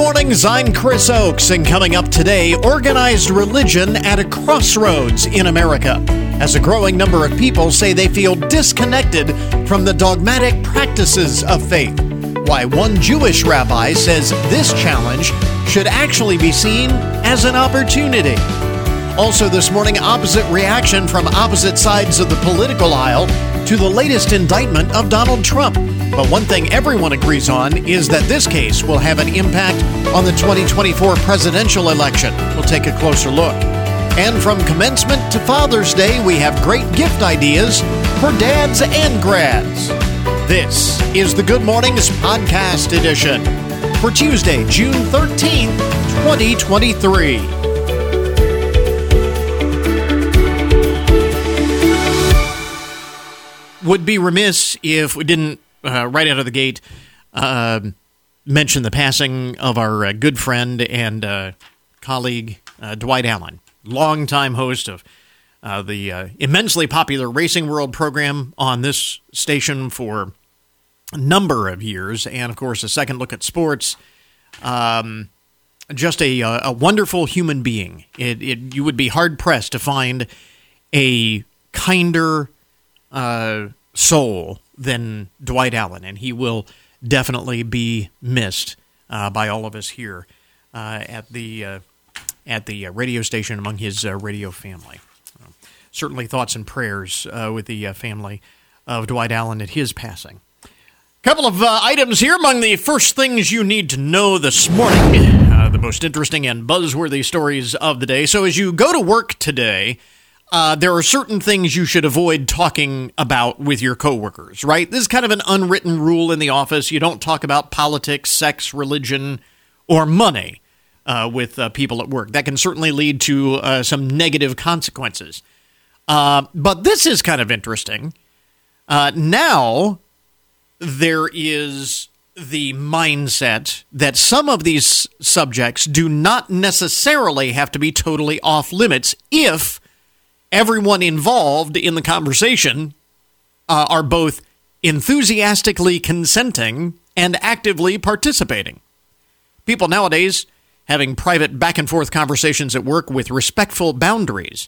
mornings, I'm Chris Oakes, and coming up today, organized religion at a crossroads in America. As a growing number of people say they feel disconnected from the dogmatic practices of faith. Why one Jewish rabbi says this challenge should actually be seen as an opportunity. Also, this morning, opposite reaction from opposite sides of the political aisle to the latest indictment of Donald Trump. But one thing everyone agrees on is that this case will have an impact on the 2024 presidential election. We'll take a closer look. And from commencement to Father's Day, we have great gift ideas for dads and grads. This is the Good Mornings Podcast Edition for Tuesday, June 13th, 2023. would be remiss if we didn't, uh, right out of the gate, uh, mention the passing of our uh, good friend and uh, colleague, uh, Dwight Allen, longtime host of uh, the immensely popular Racing World program on this station for a number of years, and of course, a second look at sports. Um, just a, a wonderful human being. It, it, you would be hard pressed to find a kinder, soul than Dwight Allen, and he will definitely be missed uh, by all of us here uh, at the uh, at the uh, radio station among his uh, radio family. certainly, thoughts and prayers with the family of Dwight Allen at his passing. Couple of items here among the first things you need to know this morning. the most interesting and buzzworthy stories of the day. So, as you go to work today, uh, there are certain things you should avoid talking about with your coworkers, right? This is kind of an unwritten rule in the office. You don't talk about politics, sex, religion, or money uh, with uh, people at work. That can certainly lead to uh, some negative consequences. Uh, but this is kind of interesting. Uh, now, there is the mindset that some of these subjects do not necessarily have to be totally off limits if everyone involved in the conversation uh, are both enthusiastically consenting and actively participating. People nowadays having private back and forth conversations at work with respectful boundaries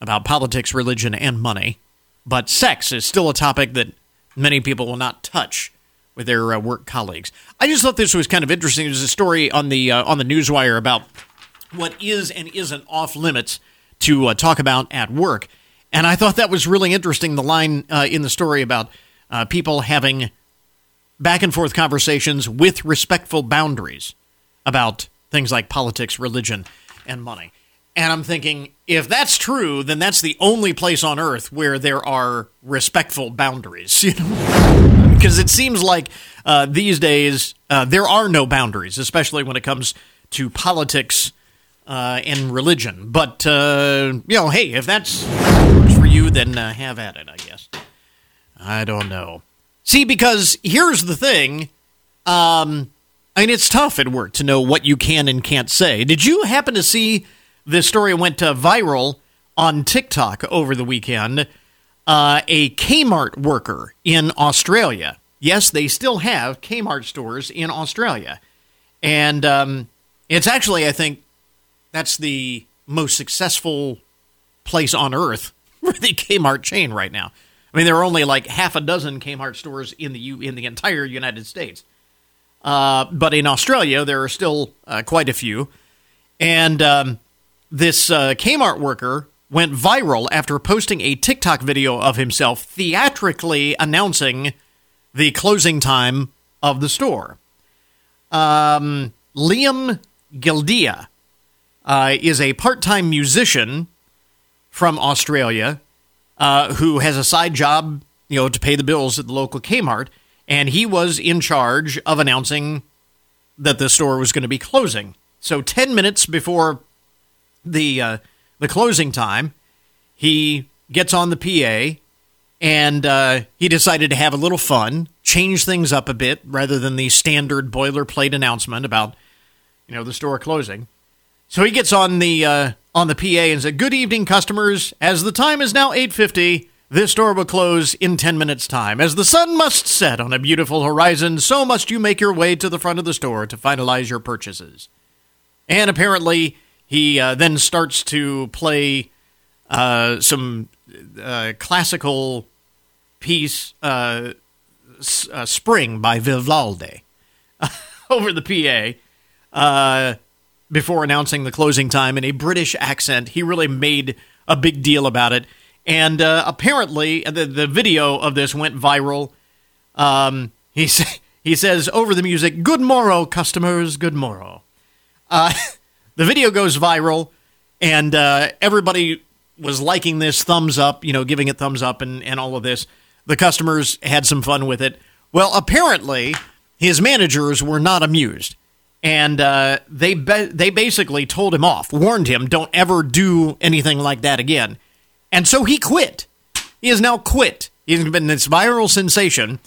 about politics, religion, and money. But sex is still a topic that many people will not touch with their uh, work colleagues. I just thought this was kind of interesting. There's a story on the uh, on the newswire about what is and isn't off limits to uh, talk about at work. And I thought that was really interesting the line uh, in the story about uh, people having back and forth conversations with respectful boundaries about things like politics, religion, and money. And I'm thinking, if that's true, then that's the only place on earth where there are respectful boundaries. You know, because it seems like uh, these days uh, there are no boundaries, especially when it comes to politics uh, and religion. But, uh, you know, hey, if that's works for you, then uh, have at it, I guess. I don't know. See, because here's the thing. Um, I mean, it's tough at work to know what you can and can't say. Did you happen to see this story went uh, viral on TikTok over the weekend? Uh, a Kmart worker in Australia. Yes, they still have Kmart stores in Australia. And um, it's actually, I think, that's the most successful place on earth for the Kmart chain right now. I mean, there are only like half a dozen Kmart stores in the U- in the entire United States, uh, but in Australia there are still uh, quite a few. And um, this uh, Kmart worker went viral after posting a TikTok video of himself theatrically announcing the closing time of the store. Um, Liam Gildia uh, is a part time musician from Australia uh, who has a side job, you know, to pay the bills at the local Kmart. And he was in charge of announcing that the store was going to be closing. So 10 minutes before the, uh, the closing time, he gets on the PA and uh, he decided to have a little fun, change things up a bit rather than the standard boilerplate announcement about, you know, the store closing. So he gets on the uh, on the PA and said, "Good evening, customers. As the time is now 8:50, This store will close in 10 minutes' time. As the sun must set on a beautiful horizon, so must you make your way to the front of the store to finalize your purchases. And apparently, he uh, then starts to play uh, some uh, classical piece, uh, S- uh, Spring by Vivaldi, over the PA before announcing the closing time in a British accent. He really made a big deal about it. And uh, apparently, the, the video of this went viral. Um, he, sa- he says over the music, Good morrow, customers, good morrow. Uh, the video goes viral, and uh, everybody was liking this, thumbs up, you know, giving it thumbs up, and, and all of this. The customers had some fun with it. Well, apparently, his managers were not amused and uh, they be- they basically told him off, warned him, don't ever do anything like that again. And so he quit. He has now quit. He's been this viral sensation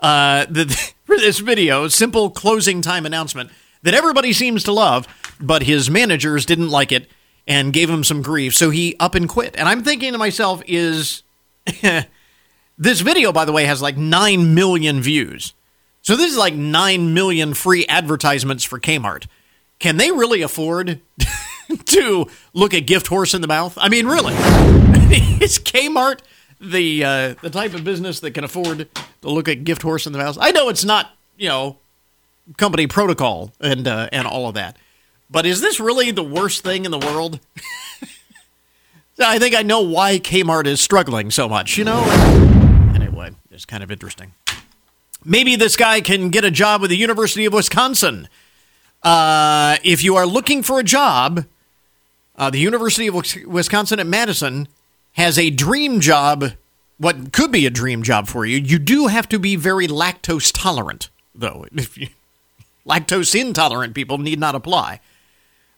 uh, for this video, simple closing time announcement that everybody seems to love, but his managers didn't like it and gave him some grief, so he up and quit. And I'm thinking to myself, is this video, by the way, has like 9 million views. So this is like 9 million free advertisements for Kmart. Can they really afford to look a gift horse in the mouth? I mean, really? is Kmart the uh, the type of business that can afford to look a gift horse in the mouth? I know it's not, you know, company protocol and uh, and all of that. But is this really the worst thing in the world? I think I know why Kmart is struggling so much, you know? Anyway, it's kind of interesting. Maybe this guy can get a job with the University of Wisconsin. Uh, if you are looking for a job, uh, the University of Wisconsin at Madison has a dream job, what could be a dream job for you. You do have to be very lactose tolerant, though. Lactose intolerant people need not apply.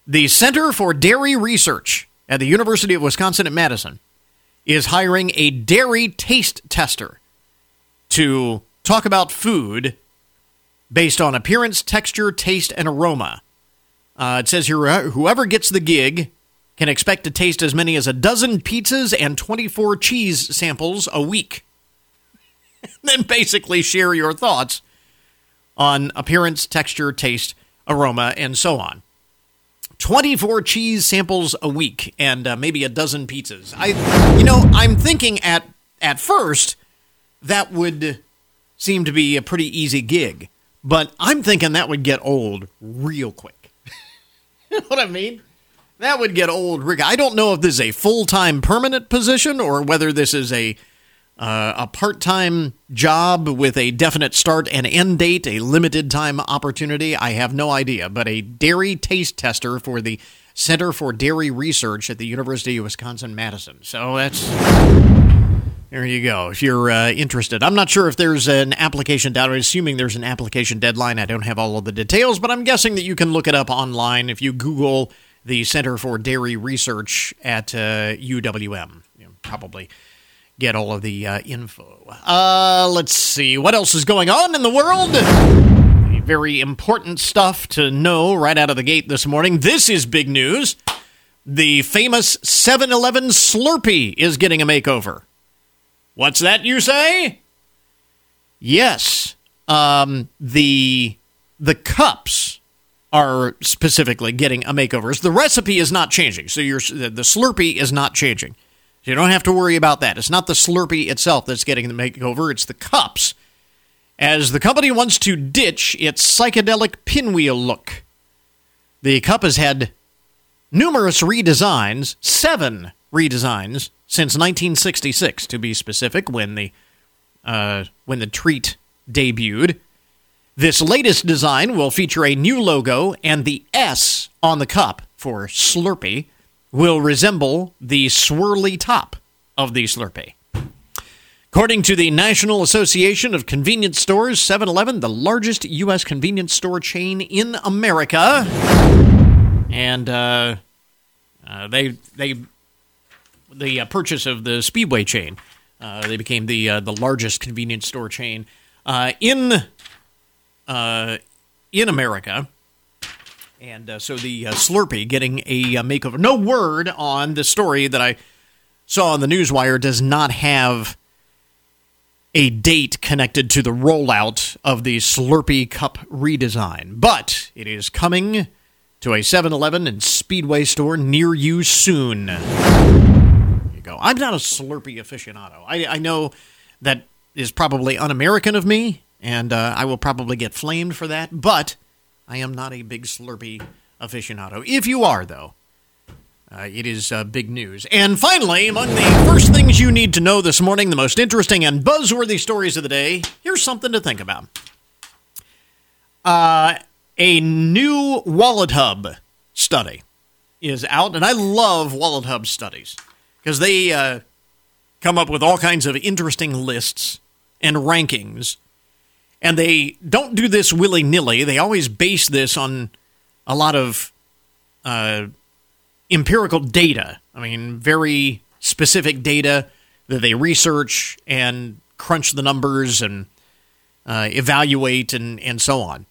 The Center for Dairy Research at the University of Wisconsin at Madison is hiring a dairy taste tester to talk about food based on appearance, texture, taste, and aroma. Uh, it says here whoever gets the gig can expect to taste as many as a dozen pizzas and 24 cheese samples a week. then basically share your thoughts on appearance, texture, taste, aroma, and so on. 24 cheese samples a week and uh, maybe a dozen pizzas. I you know, I'm thinking at at first that would seem to be a pretty easy gig, but I'm thinking that would get old real quick. you know what I mean? That would get old. Rick, I don't know if this is a full time permanent position or whether this is a uh, a part time job with a definite start and end date, a limited time opportunity. I have no idea, but a dairy taste tester for the Center for Dairy Research at the University of Wisconsin Madison. So that's. There you go. If you're uh, interested, I'm not sure if there's an application deadline. Assuming there's an application deadline, I don't have all of the details, but I'm guessing that you can look it up online if you Google the Center for Dairy Research at uh, UWM. You probably get all of the uh, info. Uh, let's see what else is going on in the world. Very important stuff to know right out of the gate this morning. This is big news. The famous 7 Eleven Slurpee is getting a makeover. What's that, you say? Yes. Um, the the cups are specifically getting a makeover. The recipe is not changing, so the Slurpee is not changing. So you don't have to worry about that. It's not the Slurpee itself that's getting the makeover; it's the cups. As the company wants to ditch its psychedelic pinwheel look, the cup has had numerous redesigns, seven redesigns since 1966, to be specific, when the uh, when the treat debuted. This latest design will feature a new logo, and the S on the cup for Slurpee will resemble the swirly top of the Slurpee. According to the National Association of Convenience Stores, 7 Eleven, the largest U.S. convenience store chain in America, and uh, uh, they they the uh, purchase of the Speedway chain, uh, they became the uh, the largest convenience store chain uh, in uh, in America. And so the Slurpee getting a makeover. No word on the story that I saw on the newswire does not have a date connected to the rollout of the Slurpee Cup redesign, but it is coming to a 7 Eleven and Speedway store near you soon. I'm not a Slurpee aficionado. I, I know that is probably un American of me, and uh, I will probably get flamed for that, but I am not a big Slurpee aficionado. If you are, though, uh, it is uh, big news. And finally, among the first things you need to know this morning, the most interesting and buzzworthy stories of the day, here's something to think about. Uh, a new Wallet Hub study is out, and I love Wallet Hub studies because they uh, come up with all kinds of interesting lists and rankings. And they don't do this willy nilly. They always base this on a lot of uh, empirical data. I mean, very specific data that they research and crunch the numbers and uh, evaluate and, and so on.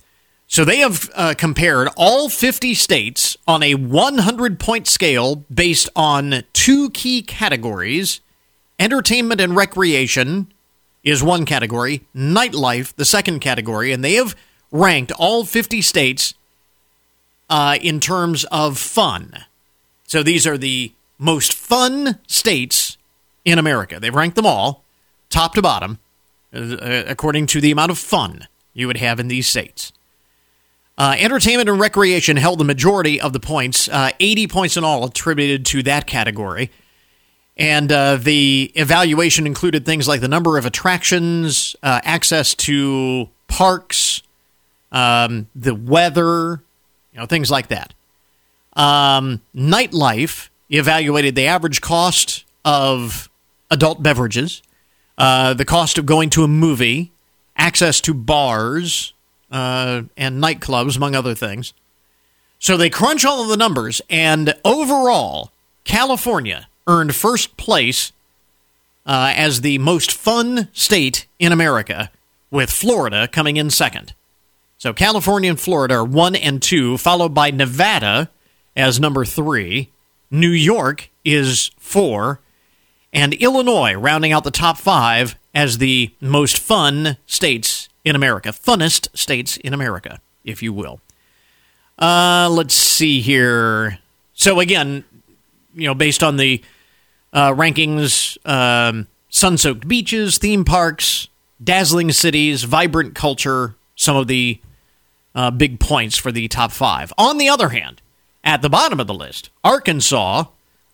So they have uh, compared all 50 states on a 100 point scale based on two key categories entertainment and recreation is one category, nightlife, the second category, and they have ranked all 50 states uh, in terms of fun. So these are the most fun states in America. They've ranked them all, top to bottom, uh, according to the amount of fun you would have in these states. Uh, entertainment and recreation held the majority of the points, uh, 80 points in all attributed to that category. And uh, the evaluation included things like the number of attractions, uh, access to parks, um, the weather, you know, things like that. Um, nightlife evaluated the average cost of adult beverages, uh, the cost of going to a movie, access to bars, uh, and nightclubs, among other things. So they crunch all of the numbers, and overall, California earned first place uh, as the most fun state in America, with Florida coming in second. So California and Florida are one and two, followed by Nevada as number three. New York is four, and Illinois rounding out the top five as the most fun states in America, funnest states in America, if you will. Uh, let's see here. So again, you know, based on the uh, rankings, um, sun-soaked beaches, theme parks, dazzling cities, vibrant culture, some of the uh, big points for the top five. On the other hand, at the bottom of the list, Arkansas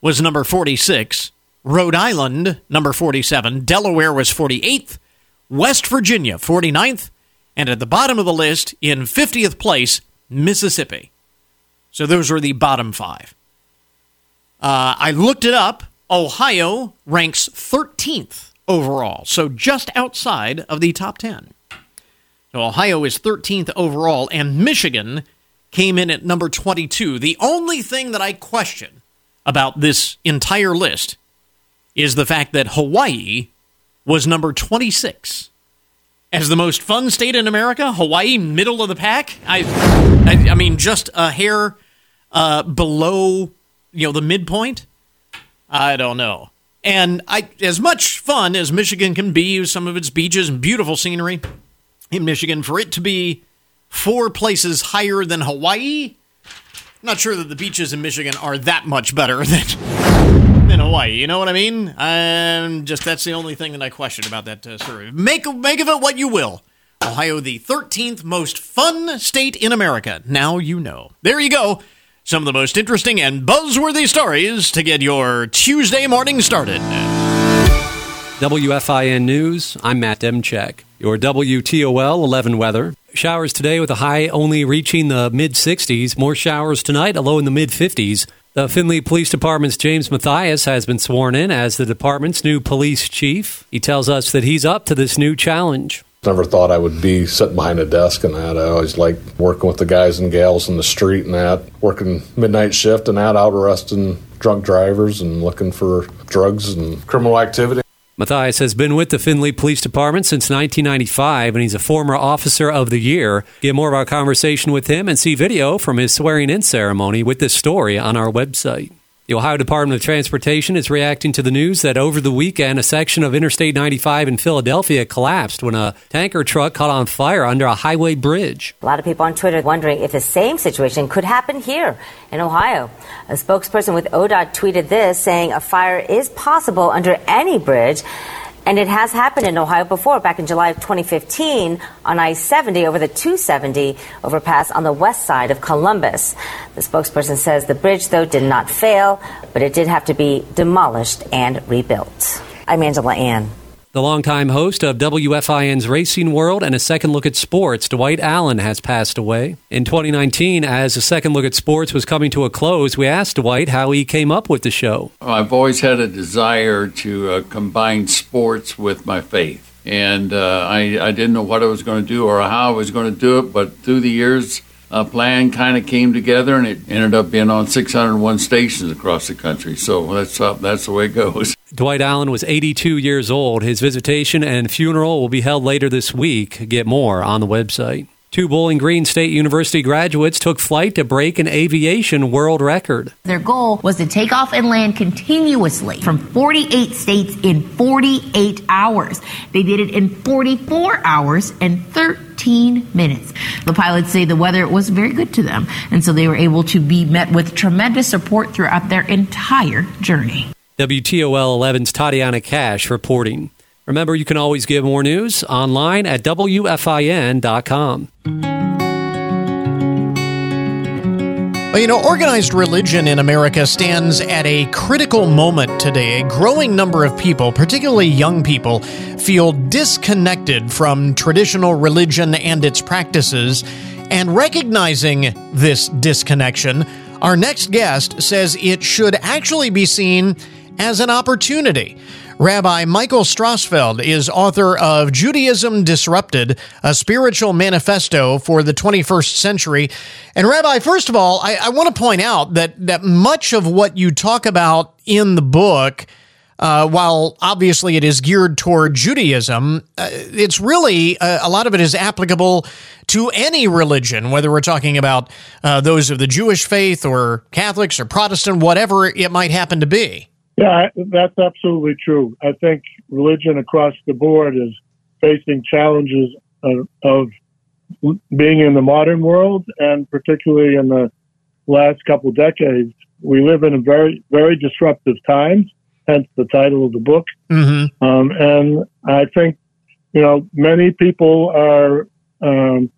was number 46, Rhode Island number 47, Delaware was 48th, West Virginia, 49th, and at the bottom of the list, in 50th place, Mississippi. So those were the bottom five. Uh, I looked it up. Ohio ranks 13th overall, so just outside of the top 10. So Ohio is 13th overall, and Michigan came in at number 22. The only thing that I question about this entire list is the fact that Hawaii was number 26 as the most fun state in America. Hawaii, middle of the pack. I, I, I mean, just a hair uh, below, you know, the midpoint. I don't know. And I, as much fun as Michigan can be, some of its beaches and beautiful scenery in Michigan, for it to be four places higher than Hawaii, I'm not sure that the beaches in Michigan are that much better than in Hawaii. You know what I mean? I'm just that's the only thing that I question about that uh, survey. Make make of it what you will. Ohio, the 13th most fun state in America. Now you know. There you go. Some of the most interesting and buzzworthy stories to get your Tuesday morning started. WFIN News, I'm Matt Demchek. Your WTOL 11 weather. Showers today with a high only reaching the mid 60s. More showers tonight, a low in the mid 50s. The Findlay Police Department's James Mathias has been sworn in as the department's new police chief. He tells us that he's up to this new challenge. Never thought I would be sitting behind a desk and that. I always liked working with the guys and gals in the street and that, working midnight shift and that, out arresting drunk drivers and looking for drugs and criminal activity. Mathias has been with the Findlay Police Department since 1995, and he's a former Officer of the Year. Get more of our conversation with him and see video from his swearing in ceremony with this story on our website. The Ohio Department of Transportation is reacting to the news that over the weekend, a section of Interstate 95 in Philadelphia collapsed when a tanker truck caught on fire under a highway bridge. A lot of people on Twitter wondering if the same situation could happen here in Ohio. A spokesperson with ODOT tweeted this, saying a fire is possible under any bridge. And it has happened in Ohio before, back in July of 2015 on I 70 over the 270 overpass on the west side of Columbus. The spokesperson says the bridge, though, did not fail, but it did have to be demolished and rebuilt. I'm Angela Ann. The longtime host of WFIN's Racing World and a second look at sports, Dwight Allen, has passed away. In 2019, as a second look at sports was coming to a close, we asked Dwight how he came up with the show. I've always had a desire to uh, combine sports with my faith. And uh, I, I didn't know what I was going to do or how I was going to do it, but through the years, a plan kind of came together, and it ended up being on 601 stations across the country. So that's uh, that's the way it goes. Dwight Allen was 82 years old. His visitation and funeral will be held later this week. Get more on the website. Two Bowling Green State University graduates took flight to break an aviation world record. Their goal was to take off and land continuously from 48 states in 48 hours. They did it in 44 hours and 13 minutes. The pilots say the weather was very good to them, and so they were able to be met with tremendous support throughout their entire journey. WTOL 11's Tatiana Cash reporting. Remember, you can always get more news online at WFIN.com. Well, you know, organized religion in America stands at a critical moment today. A growing number of people, particularly young people, feel disconnected from traditional religion and its practices. And recognizing this disconnection, our next guest says it should actually be seen as an opportunity. Rabbi Michael Strassfeld is author of Judaism Disrupted, a spiritual manifesto for the 21st century. And Rabbi, first of all, I, I want to point out that, that much of what you talk about in the book, uh, while obviously it is geared toward Judaism, uh, it's really uh, a lot of it is applicable to any religion, whether we're talking about uh, those of the Jewish faith or Catholics or Protestant, whatever it might happen to be. Yeah, that's absolutely true. I think religion across the board is facing challenges of, of being in the modern world, and particularly in the last couple of decades, we live in a very, very disruptive times. Hence the title of the book. Mm-hmm. Um, and I think, you know, many people are um,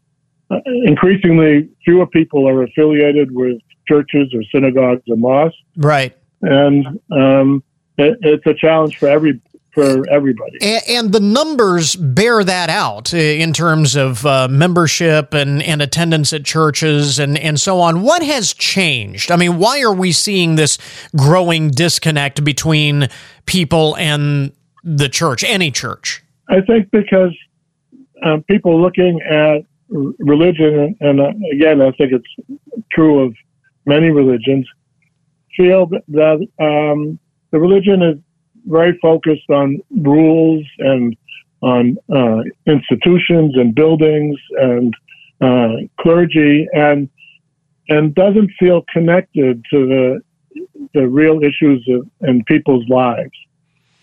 increasingly fewer people are affiliated with churches or synagogues or mosques. Right and um, it, it's a challenge for every for everybody. And, and, the numbers bear that out uh, in terms of uh, membership and, and attendance at churches and, and so on. What has changed? I mean, why are we seeing this growing disconnect between people and the church, any church? I think because um, people looking at religion, and uh, again, I think it's true of many religions, feel that um, the religion is very focused on rules and on uh, institutions and buildings and uh, clergy, and and doesn't feel connected to the the real issues of, in people's lives.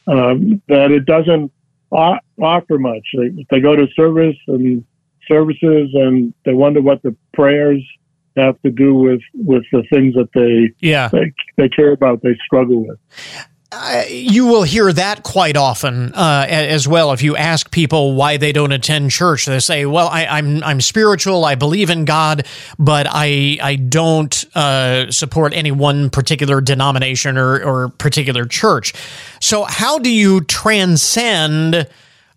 Um, that it doesn't offer much. They, they go to service and services, and they wonder what the prayers have to do with with the things that they yeah they, they care about they struggle with uh, you will hear that quite often uh, as well. If you ask people why they don't attend church, they say, "Well, I, am I'm, I'm spiritual. I believe in God, but I I don't uh, support any one particular denomination or, or particular church." So, how do you transcend?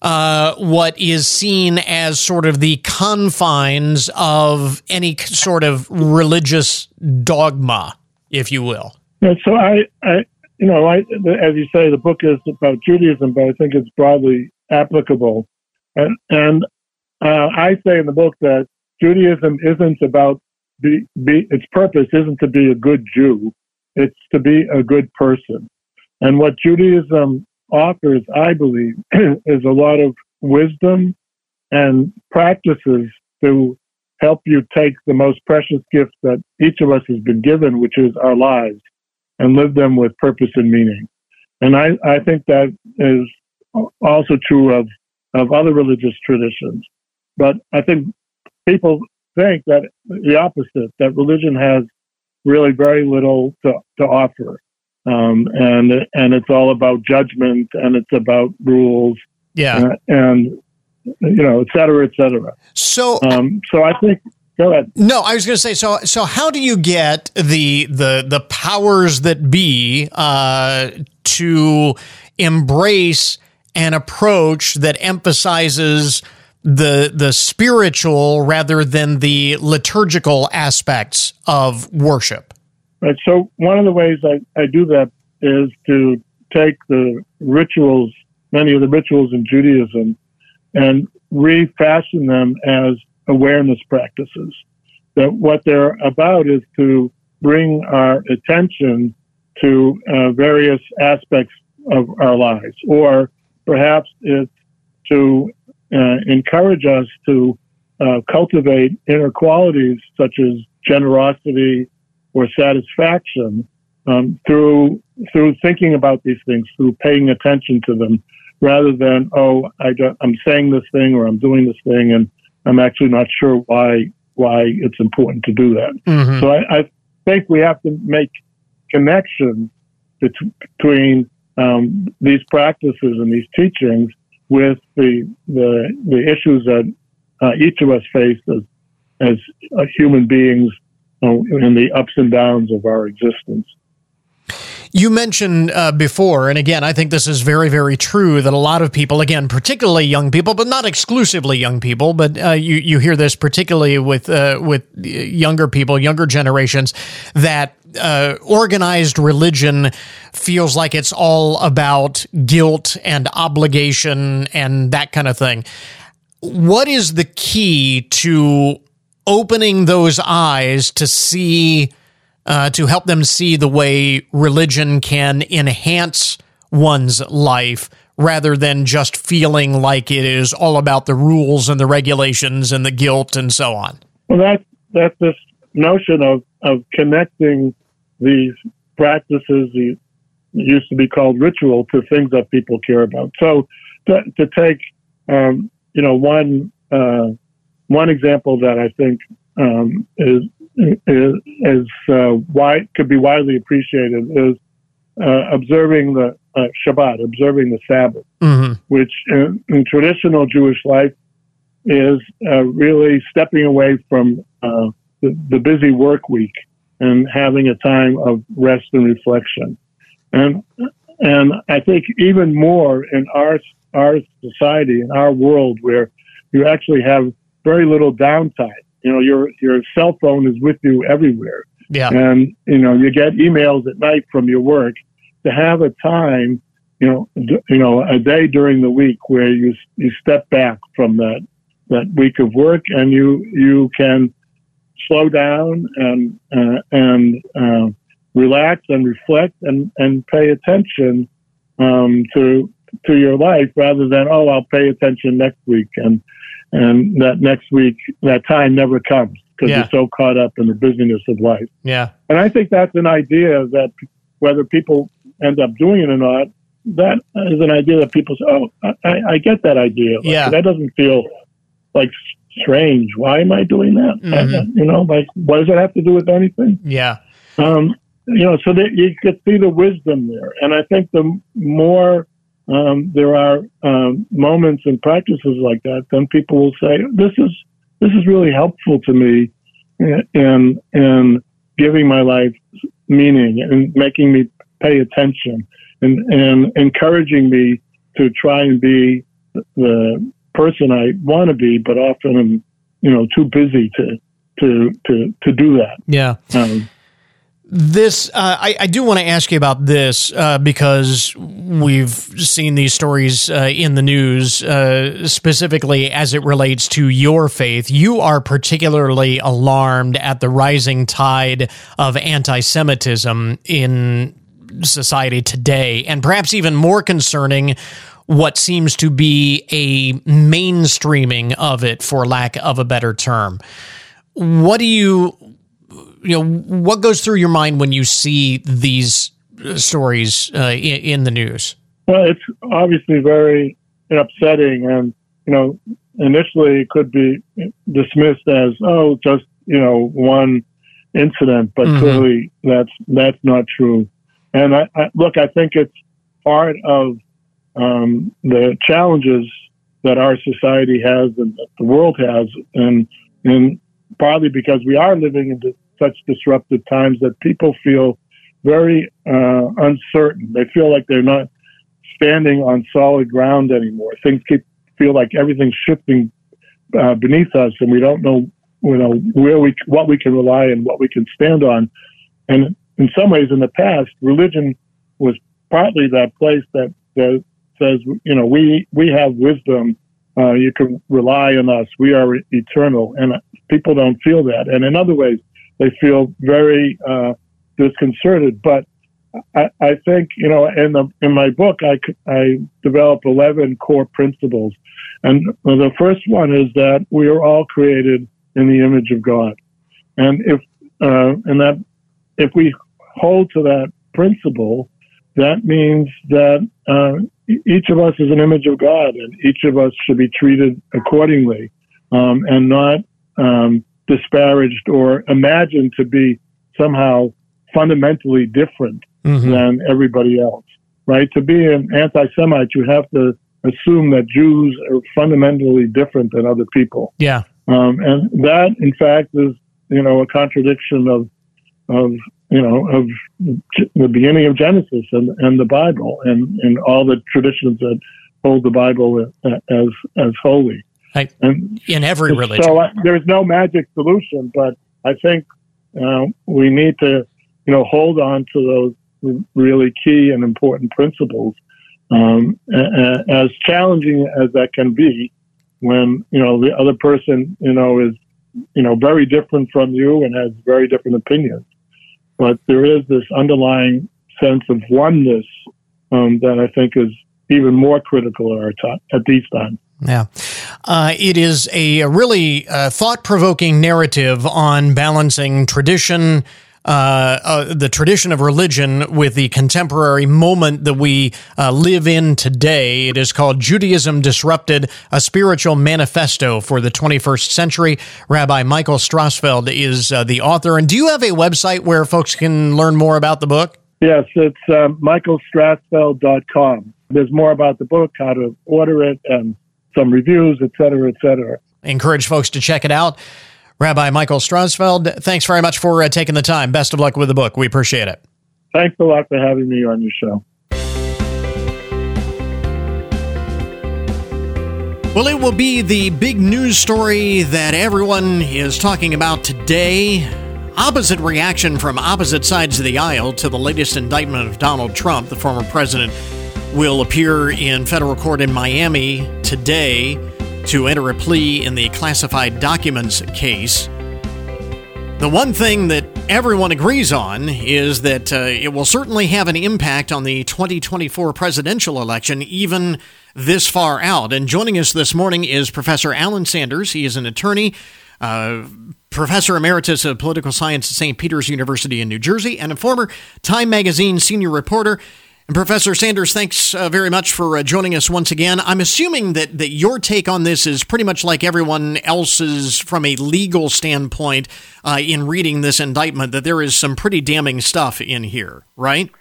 Uh, what is seen as sort of the confines of any sort of religious dogma, if you will. Yeah, so I, I, you know, I, as you say, the book is about Judaism, but I think it's broadly applicable. And, and uh, I say in the book that Judaism isn't about be, be, its purpose isn't to be a good Jew, it's to be a good person. And what Judaism offers, I believe, is a lot of wisdom and practices to help you take the most precious gift that each of us has been given, which is our lives, and live them with purpose and meaning. And I, I think that is also true of, of other religious traditions. But I think people think that the opposite, that religion has really very little to, to offer. Um, and, and it's all about judgment and it's about rules. Yeah. Uh, and, you know, et cetera, et cetera. So, um, so I think Go ahead. No, I was going to say. So, so how do you get the the the powers that be uh, to embrace an approach that emphasizes the the spiritual rather than the liturgical aspects of worship? Right. So, one of the ways I, I do that is to take the rituals, many of the rituals in Judaism, and refashion them as awareness practices. That what they're about is to bring our attention to uh, various aspects of our lives, or perhaps it's to uh, encourage us to uh, cultivate inner qualities such as generosity or satisfaction um, through through thinking about these things, through paying attention to them, rather than oh I am saying this thing or I'm doing this thing and I'm actually not sure why why it's important to do that. Mm-hmm. So I, I, think we have to make connections between um, these practices and these teachings with the the, the issues that uh, each of us face as as uh, human beings in the ups and downs of our existence. You mentioned uh, before, and again, I think this is very, very true that a lot of people, again, particularly young people, but not exclusively young people, but uh, you you hear this particularly with uh, with younger people, younger generations, that uh, organized religion feels like it's all about guilt and obligation and that kind of thing. What is the key to opening those eyes to see? uh, to help them see the way religion can enhance one's life rather than just feeling like it is all about the rules and the regulations and the guilt and so on. Well, that's that's this notion of of connecting these practices, these used to be called ritual, to things that people care about. So, to, to take um, you know one uh, one example that I think um, is is, is uh, wide, could be widely appreciated is uh, observing the uh, Shabbat, observing the Sabbath, mm-hmm. which in, in, traditional Jewish life is uh, really stepping away from uh, the, the, busy work week and having a time of rest and reflection. And and I think even more in our our society, in our world, where you actually have very little downtime you know, your your cell phone is with you everywhere. Yeah. And you know, you get emails at night from your work. To have a time, you know, d- you know, a day during the week where you you step back from that that week of work and you you can slow down and uh, and uh, relax and reflect and and pay attention um, to to your life rather than oh I'll pay attention next week and and that next week that time never comes because yeah. you're so caught up in the busyness of life. Yeah, and I think that's an idea that whether people end up doing it or not, that is an idea that people say, "Oh, I, I get that idea." Like, yeah, that doesn't feel like strange. Why am I doing that? Mm-hmm. you know, like what does it have to do with anything? Yeah. Um, you know, so that you could see the wisdom there, and I think the more um, there are um, moments and practices like that, then people will say, "This is this is really helpful to me in in giving my life meaning and making me pay attention and and encouraging me to try and be the person I want to be, but often I'm you know too busy to to to to do that. Yeah. Um, this uh, I, I, do want to ask you about this uh, because we've seen these stories uh, in the news uh, specifically as it relates to your faith. You are particularly alarmed at the rising tide of anti-semitism in society today and perhaps even more concerning what seems to be a mainstreaming of it for lack of a better term. What do you you know, what goes through your mind when you see these stories uh, in, in, the news? Well, it's obviously very upsetting, and you know, initially it could be dismissed as oh, just you know, one incident, but mm-hmm. clearly that's that's not true. And I, I, look, I think it's part of um, the challenges that our society has and that the world has, and and partly because we are living in such disruptive times that people feel very uh, uncertain. They feel like they're not standing on solid ground anymore. Things keep feel like everything's shifting uh, beneath us, and we don't know, you know, where we what we can rely and what we can stand on. And in some ways, in the past, religion was partly that place that, that says, you know, we we have wisdom. Uh, you can rely on us. We are eternal, and people don't feel that. And in other ways, they feel very uh, disconcerted. But I, I, think you know, in the in my book, I I develop eleven core principles, and the first one is that we are all created in the image of God, and if uh, and that if we hold to that principle, that means that uh, each of us is an image of God, and each of us should be treated accordingly, um, and not um, disparaged or imagined to be somehow fundamentally different mm-hmm. than everybody else. Right? To be an anti-Semite, you have to assume that Jews are fundamentally different than other people. Yeah. Um, and that, in fact, is you know a contradiction of of you know, of the beginning of Genesis and, and the Bible and, and all the traditions that hold the Bible as as holy. I, and in every religion, so I, there's no magic solution, but I think uh, we need to, you know, hold on to those really key and important principles. Um, as challenging as that can be, when you know the other person, you know, is you know very different from you and has very different opinions but there is this underlying sense of oneness um, that I think is even more critical at, our time, at these times. Yeah. Uh, it is a, really uh, thought provoking narrative on balancing tradition, uh, uh, the tradition of religion with the contemporary moment that we uh, live in today. It is called Judaism Disrupted, a spiritual manifesto for the 21st century. Rabbi Michael Strassfeld is the author. And do you have a website where folks can learn more about the book? Yes, it's uh, michaelstrassfeld.com. There's more about the book, how to order it, and some reviews, et cetera, et cetera. Encourage folks to check it out. Rabbi Michael Strassfeld, thanks very much for uh, taking the time. Best of luck with the book. We appreciate it. Thanks a lot for having me on your show. Well, it will be the big news story that everyone is talking about today. Opposite reaction from opposite sides of the aisle to the latest indictment of Donald Trump. The former president will appear in federal court in Miami today to enter a plea in the classified documents case. The one thing that everyone agrees on is that uh, it will certainly have an impact on the 2024 presidential election, even this far out. And joining us this morning is Professor Alan Sanders. He is an attorney, uh, professor emeritus of political science at St. Peter's University in New Jersey, and a former Time Magazine senior reporter. And Professor Sanders, thanks uh, very much for uh, joining us once again. I'm assuming that, that your take on this is pretty much like everyone else's from a legal standpoint uh, in reading this indictment, that there is some pretty damning stuff in here, right?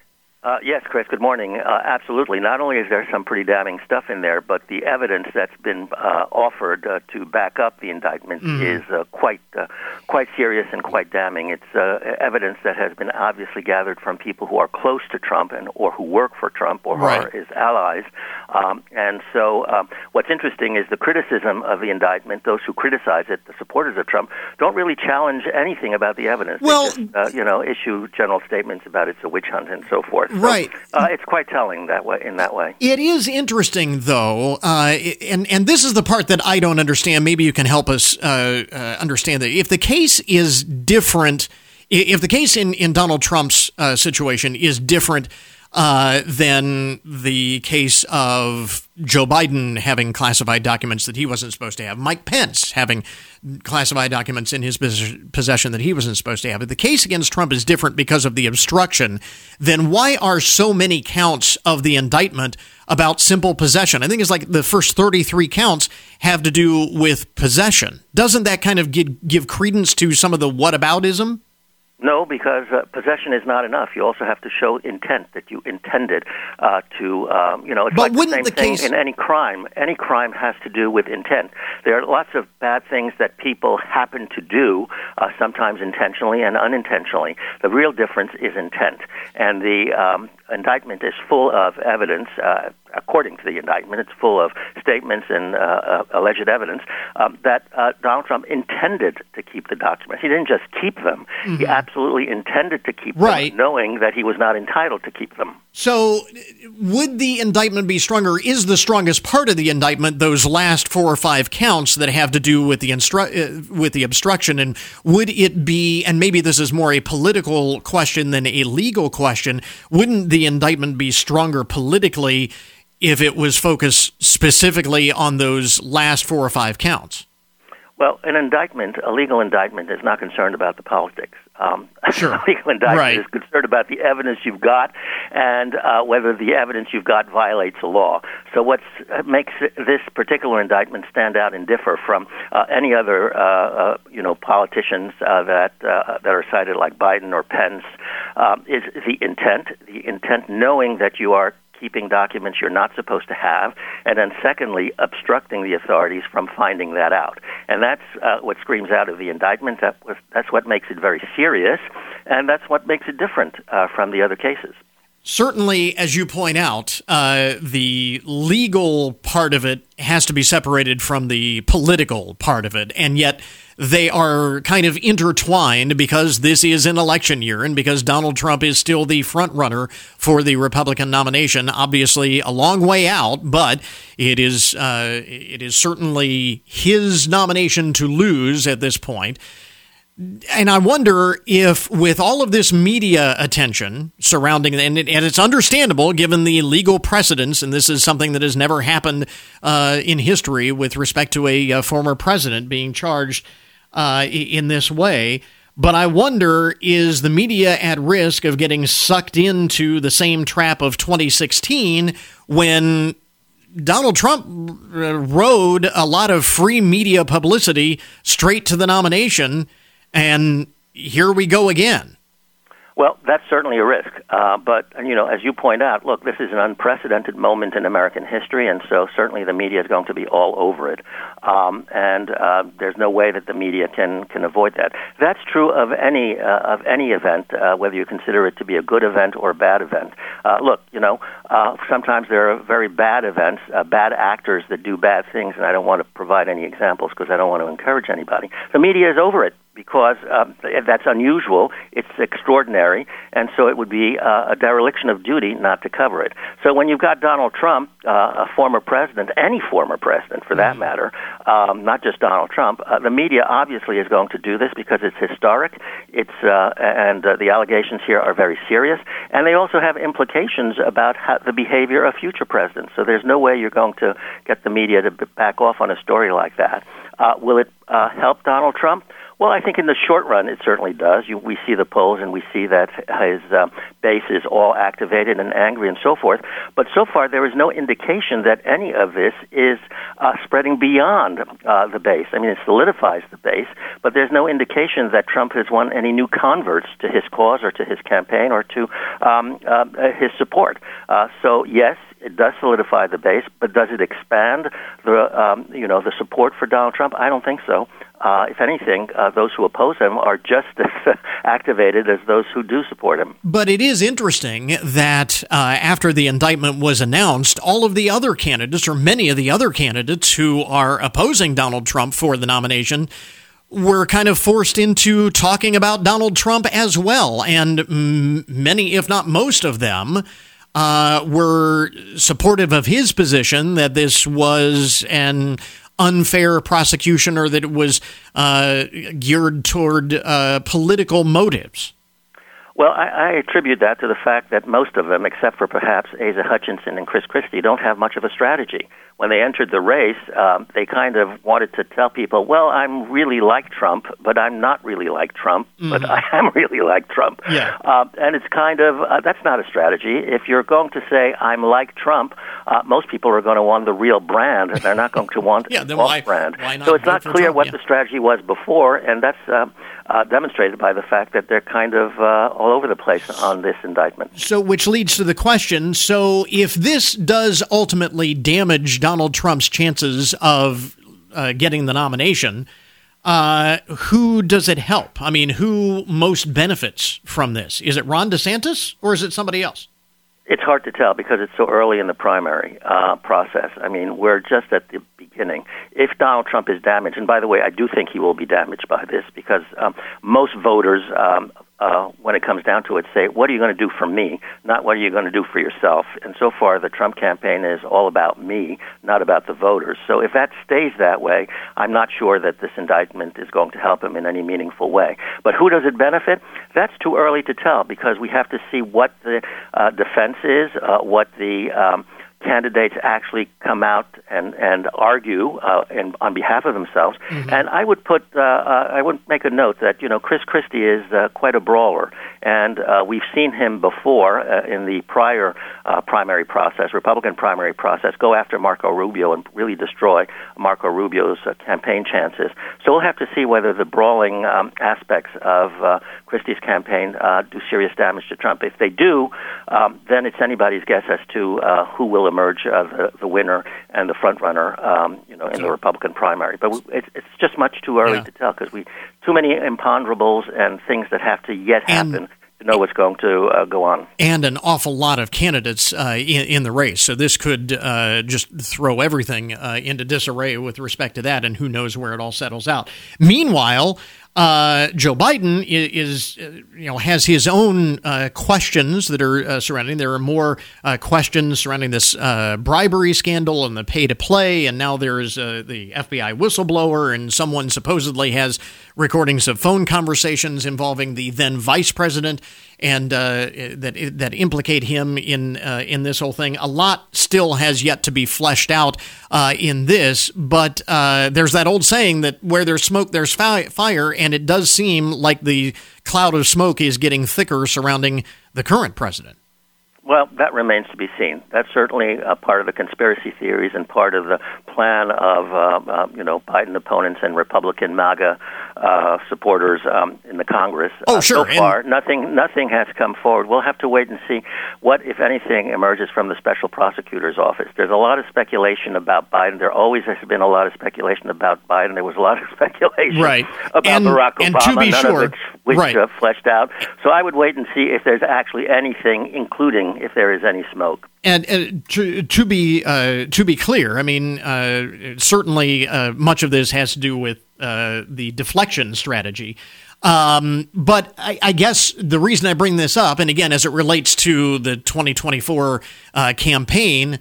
Uh, yes, Chris. Good morning. Uh, absolutely. Not only is there some pretty damning stuff in there, but the evidence that's been uh, offered uh, to back up the indictment mm. is uh, quite uh, quite serious and quite damning. It's uh, evidence that has been obviously gathered from people who are close to Trump and or who work for Trump or right. are his allies. Um, and so, um, what's interesting is the criticism of the indictment. Those who criticize it, the supporters of Trump, don't really challenge anything about the evidence. Well, they just, uh, you know, issue general statements about it's a witch hunt and so forth. So, right. Uh, it's quite telling that way. In that way, it is interesting, though, uh, and and this is the part that I don't understand. Maybe you can help us uh, uh, understand that. If the case is different, if the case in in Donald Trump's uh, situation is different. Uh, than the case of Joe Biden having classified documents that he wasn't supposed to have, Mike Pence having classified documents in his possession that he wasn't supposed to have. But the case against Trump is different because of the obstruction. Then why are so many counts of the indictment about simple possession? I think it's like the first 33 counts have to do with possession. Doesn't that kind of give, give credence to some of the whataboutism? No, because uh, possession is not enough. You also have to show intent that you intended uh, to, um, you know, it's but like the same the thing case... in any crime. Any crime has to do with intent. There are lots of bad things that people happen to do, uh, sometimes intentionally and unintentionally. The real difference is intent. And the um, indictment is full of evidence uh, according to the indictment, it's full of statements and uh, uh, alleged evidence um, that uh, Donald Trump intended to keep the documents. He didn't just keep them; mm-hmm. he absolutely intended to keep right. them, knowing that he was not entitled to keep them. So, would the indictment be stronger? Is the strongest part of the indictment those last four or five counts that have to do with the instru- uh, with the obstruction? And would it be? And maybe this is more a political question than a legal question. Wouldn't the indictment be stronger politically if it was focused specifically on those last four or five counts? Well, an indictment, a legal indictment, is not concerned about the politics. Um, sure. indictment right. is concerned about the evidence you've got and uh, whether the evidence you've got violates the law. So, what makes this particular indictment stand out and differ from uh, any other, uh, uh, you know, politicians uh, that uh, that are cited like Biden or Pence um, is the intent. The intent, knowing that you are keeping documents you're not supposed to have, and then secondly, obstructing the authorities from finding that out. And that's uh, what screams out of the indictment. That was, that's what makes it very serious, and that's what makes it different uh, from the other cases. Certainly, as you point out, uh, the legal part of it has to be separated from the political part of it, and yet they are kind of intertwined because this is an election year and because Donald Trump is still the front runner for the Republican nomination. Obviously, a long way out, but it is uh, it is certainly his nomination to lose at this point. And I wonder if, with all of this media attention surrounding, and, it, and it's understandable given the legal precedents, and this is something that has never happened uh, in history with respect to a, a former president being charged uh, in this way. But I wonder is the media at risk of getting sucked into the same trap of 2016 when Donald Trump rode a lot of free media publicity straight to the nomination? And here we go again. Well, that's certainly a risk. Uh, but, you know, as you point out, look, this is an unprecedented moment in American history, and so certainly the media is going to be all over it. Um, and uh, there's no way that the media can, can avoid that. That's true of any, uh, of any event, uh, whether you consider it to be a good event or a bad event. Uh, look, you know, uh, sometimes there are very bad events, bad actors that do bad things, and I don't want to provide any examples because I don't want to encourage anybody. The media is over it because um, that's unusual. It's extraordinary, and so it would be uh, a dereliction of duty not to cover it. So when you've got Donald Trump, uh, a former president, any former president for that mm-hmm. matter, um, not just Donald Trump, uh, the media obviously is going to do this because it's historic. It's uh, and uh, the allegations here are very serious, and they also have implications about how, the behavior of future presidents. So there's no way you're going to get the media to back off on a story like that. Uh, will it uh, help Donald Trump? Well, I think in the short run, it certainly does. You, we see the polls and we see that his uh, base is all activated and angry and so forth. But so far, there is no indication that any of this is uh, spreading beyond uh, the base. I mean, it solidifies the base, but there's no indication that Trump has won any new converts to his cause or to his campaign or to um, uh, his support. Uh, so, yes, it does solidify the base, but does it expand the um, you know the support for Donald Trump? I don't think so. Uh, if anything, uh, those who oppose him are just as activated as those who do support him. But it is interesting that uh, after the indictment was announced, all of the other candidates, or many of the other candidates who are opposing Donald Trump for the nomination, were kind of forced into talking about Donald Trump as well. And m- many, if not most of them, uh, were supportive of his position that this was an unfair prosecution or that it was uh, geared toward uh, political motives. Well, I, I attribute that to the fact that most of them, except for perhaps Asa Hutchinson and Chris Christie, don't have much of a strategy. When they entered the race, um, they kind of wanted to tell people, well, I'm really like Trump, but I'm not really like Trump, mm-hmm. but I am really like Trump. Yeah. Uh, and it's kind of, uh, that's not a strategy. If you're going to say, I'm like Trump, uh, most people are going to want the real brand. and They're not going to want yeah, then why, brand. Why not so it's not clear Trump? what yeah. the strategy was before, and that's. Uh, uh, demonstrated by the fact that they're kind of uh, all over the place on this indictment. So, which leads to the question so, if this does ultimately damage Donald Trump's chances of uh, getting the nomination, uh, who does it help? I mean, who most benefits from this? Is it Ron DeSantis or is it somebody else? It's hard to tell because it's so early in the primary uh, process. I mean, we're just at the beginning. If Donald Trump is damaged, and by the way, I do think he will be damaged by this because um, most voters um, uh, when it comes down to it, say, what are you going to do for me, not what are you going to do for yourself. And so far, the Trump campaign is all about me, not about the voters. So if that stays that way, I'm not sure that this indictment is going to help him in any meaningful way. But who does it benefit? That's too early to tell because we have to see what the uh, defense is, uh, what the um, candidates actually come out and and argue uh, in, on behalf of themselves. Mm-hmm. And I would put uh, uh, I would make a note that you know Chris Christie is uh, quite a brawler, and uh, we've seen him before uh, in the prior uh, primary process, Republican primary process, go after Marco Rubio and really destroy Marco Rubio's uh, campaign chances. So we'll have to see whether the brawling um, aspects of uh, Christie's campaign uh, do serious damage to Trump. If they do, um, then it's anybody's guess as to uh, who will emerge uh, the, the winner and the front runner, um, you know, in the Republican primary. But it's, it's just much too early Yeah. to tell because we too many imponderables and things that have to yet happen to know what's going to uh, go on. and an awful lot of candidates uh, in, in the race. So this could uh, just throw everything uh, into disarray with respect to that, and who knows where it all settles out. Meanwhile, uh, Joe Biden i- is, uh, you know, has his own uh, questions that are uh, surrounding. There are more uh, questions surrounding this uh, bribery scandal and the pay to play, and now there's uh, the FBI whistleblower, and someone supposedly has recordings of phone conversations involving the then vice president and uh, that that implicate him in uh, in this whole thing. A lot still has yet to be fleshed out uh, in this, but uh, there's that old saying that where there's smoke, there's fi- fire, and it does seem like the cloud of smoke is getting thicker surrounding the current president. Well, that remains to be seen. That's certainly a part of the conspiracy theories and part of the plan of uh, uh, you know Biden opponents and Republican MAGA uh, supporters um, in the Congress. Oh, sure, So and- far, nothing nothing has come forward. We'll have to wait and see what, if anything, emerges from the special prosecutor's office. There's a lot of speculation about Biden. There always has been a lot of speculation about Biden. There was a lot of speculation Right. about And- Barack Obama. and to be none sure- of which, which right. uh, fleshed out. So I would wait and see if there's actually anything, including if there is any smoke. And uh, to to be uh, to be clear, I mean, uh, certainly uh, much of this has to do with uh, the deflection strategy. Um, but I, I guess the reason I bring this up, and again, as it relates to the 2024 uh, campaign,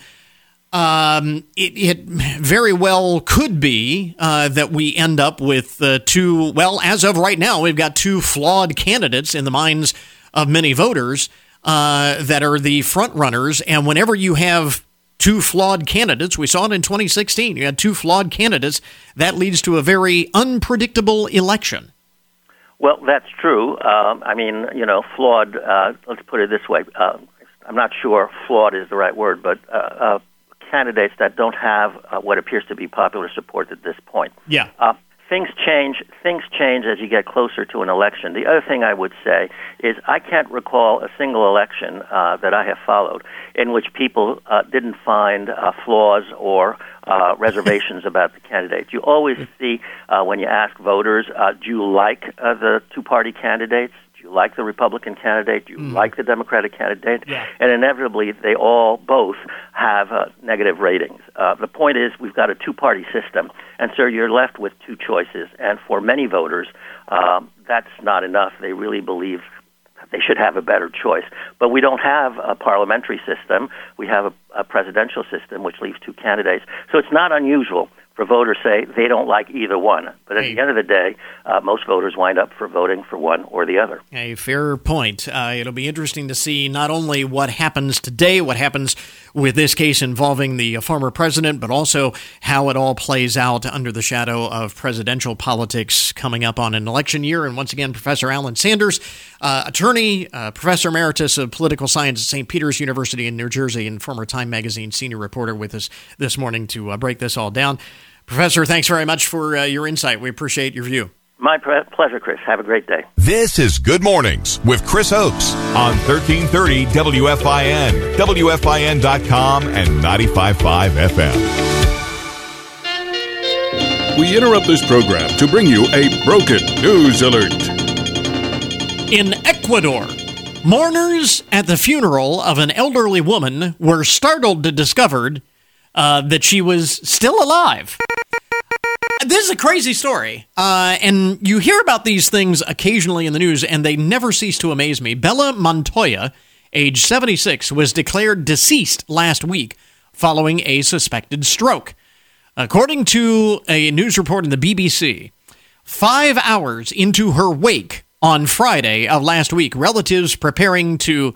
um, it, it very well could be uh, that we end up with uh, two. Well, as of right now, we've got two flawed candidates in the minds of many voters uh, that are the front runners. And whenever you have two flawed candidates, we saw it in 2016. You had two flawed candidates. That leads to a very unpredictable election. Well, that's true. Um, I mean, you know, flawed. Uh, let's put it this way. Uh, I'm not sure flawed is the right word, but uh, uh, candidates that don't have uh, what appears to be popular support at this point. Yeah. Things change. Things change as you get closer to an election. The other thing I would say is I can't recall a single election uh, that I have followed in which people uh, didn't find uh, flaws or uh, reservations about the candidate. You always see uh, when you ask voters, uh, do you like uh, the two-party candidates? You like the Republican candidate? You like the Democratic candidate? Yeah. And inevitably, they all both have uh, negative ratings. Uh, the point is, we've got a two-party system, and so you're left with two choices. And for many voters, um, that's not enough. They really believe they should have a better choice. But we don't have a parliamentary system. We have a, a presidential system, which leaves two candidates. So it's not unusual for voters say they don't like either one. But at Hey. the end of the day, uh, most voters wind up for voting for one or the other. A fair point. Uh, it'll be interesting to see not only what happens today, what happens with this case involving the former president, but also how it all plays out under the shadow of presidential politics coming up on an election year. And once again, Professor Alan Sanders, uh, attorney, uh, professor emeritus of political science at St. Peter's University in New Jersey, and former Time Magazine senior reporter with us this morning to uh, break this all down. Professor, thanks very much for uh, your insight. We appreciate your view. My pre- pleasure, Chris. Have a great day. This is Good Mornings with Chris Oakes on 1330 WFIN, WFIN.com, and 95.5 FM. We interrupt this program to bring you a broken news alert. In Ecuador, mourners at the funeral of an elderly woman were startled to discover uh, that she was still alive. This is a crazy story, uh, and you hear about these things occasionally in the news, and they never cease to amaze me. Bella Montoya, age 76, was declared deceased last week following a suspected stroke. According to a news report in the BBC, Five hours into her wake on Friday of last week, relatives preparing to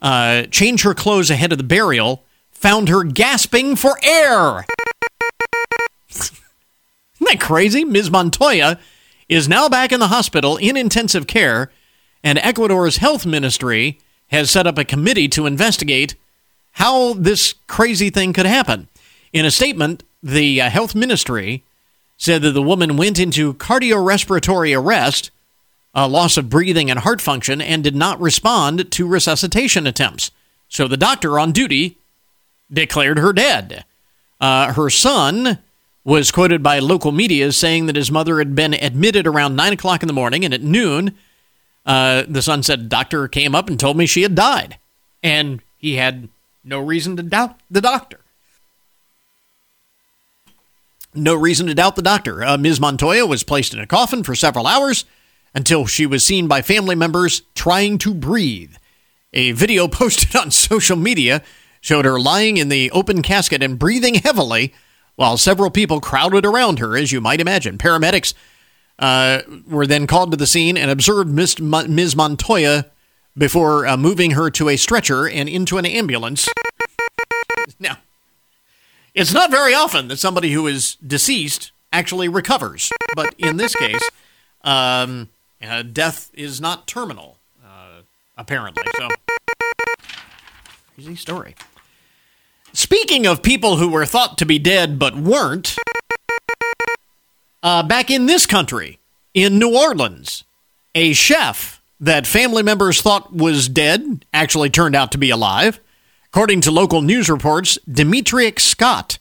uh, change her clothes ahead of the burial found her gasping for air. Isn't that crazy? Ms. Montoya is now back in the hospital in intensive care, and Ecuador's health ministry has set up a committee to investigate how this crazy thing could happen. In a statement, the uh, health ministry said that the woman went into cardiorespiratory arrest, a loss of breathing and heart function, and did not respond to resuscitation attempts. So the doctor on duty declared her dead. Uh, her son was quoted by local media as saying that his mother had been admitted around 9 o'clock in the morning, and at noon, uh, the son said, Doctor came up and told me she had died. And he had no reason to doubt the doctor. No reason to doubt the doctor. Uh, Ms. Montoya was placed in a coffin for several hours until she was seen by family members trying to breathe. A video posted on social media showed her lying in the open casket and breathing heavily while several people crowded around her, as you might imagine. Paramedics uh, were then called to the scene and observed Miss Mon- Ms. Montoya before uh, moving her to a stretcher and into an ambulance. Now, it's not very often that somebody who is deceased actually recovers, but in this case, um, uh, death is not terminal, uh, apparently. So, crazy story. Speaking of people who were thought to be dead but weren't, uh, back in this country, in New Orleans, a chef that family members thought was dead actually turned out to be alive. According to local news reports, Demetrius Scott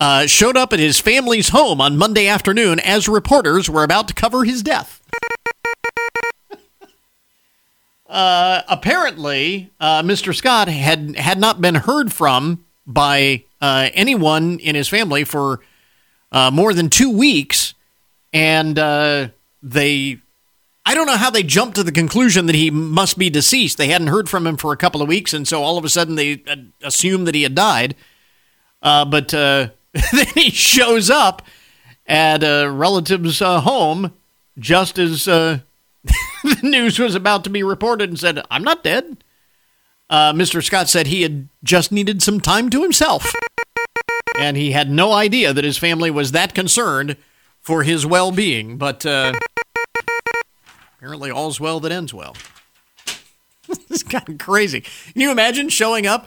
uh, showed up at his family's home on Monday afternoon as reporters were about to cover his death. uh, apparently, uh, Mr. Scott had had not been heard from by uh, anyone in his family for uh, more than two weeks, and uh, they. I don't know how they jumped to the conclusion that he must be deceased. They hadn't heard from him for a couple of weeks, and so all of a sudden they uh, assumed that he had died. Uh, but uh, then he shows up at a relative's home just as the news was about to be reported and said, I'm not dead. Uh, Mr. Scott said he had just needed some time to himself. And he had no idea that his family was that concerned for his well being. But uh, apparently, all's well that ends well. it's kind of crazy. Can you imagine showing up?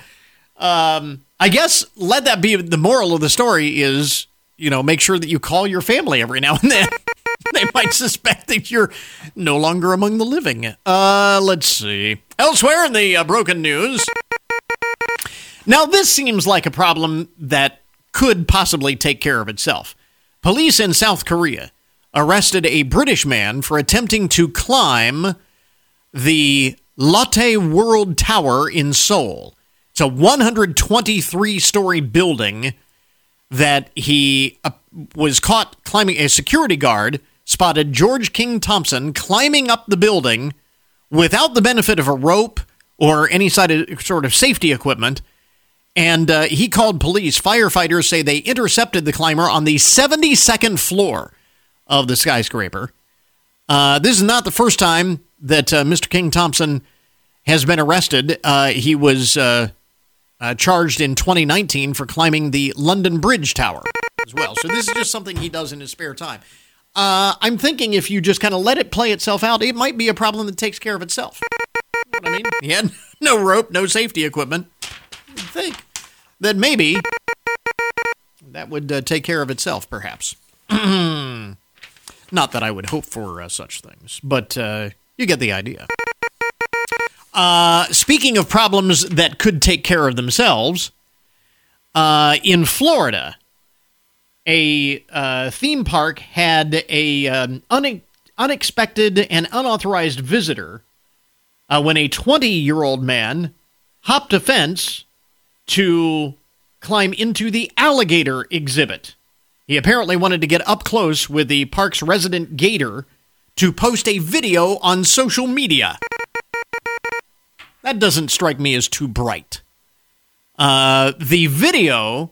Um, I guess let that be the moral of the story is, you know, make sure that you call your family every now and then. they might suspect that you're no longer among the living. Uh, let's see. Elsewhere in the uh, broken news. Now, this seems like a problem that could possibly take care of itself. Police in South Korea arrested a British man for attempting to climb the Lotte World Tower in Seoul. It's a 123 story building that he uh, was caught climbing. A security guard spotted George King Thompson climbing up the building without the benefit of a rope or any sort of safety equipment. And uh, he called police. Firefighters say they intercepted the climber on the 72nd floor of the skyscraper. Uh, this is not the first time that uh, Mr. King Thompson has been arrested. Uh, he was uh, uh, charged in 2019 for climbing the London Bridge Tower as well. So this is just something he does in his spare time. I'm thinking if you just kind of let it play itself out, it might be a problem that takes care of itself. You know I mean? He had no rope, no safety equipment. You'd think that maybe that would uh, take care of itself, perhaps. Not that I would hope for uh, such things, but uh, you get the idea. Uh, speaking of problems that could take care of themselves, uh, in Florida, a uh, theme park had a um, une- unexpected and unauthorized visitor when a 20 year old man hopped a fence to climb into the alligator exhibit. He apparently wanted to get up close with the park's resident gator to post a video on social media. That doesn't strike me as too bright. Uh, the video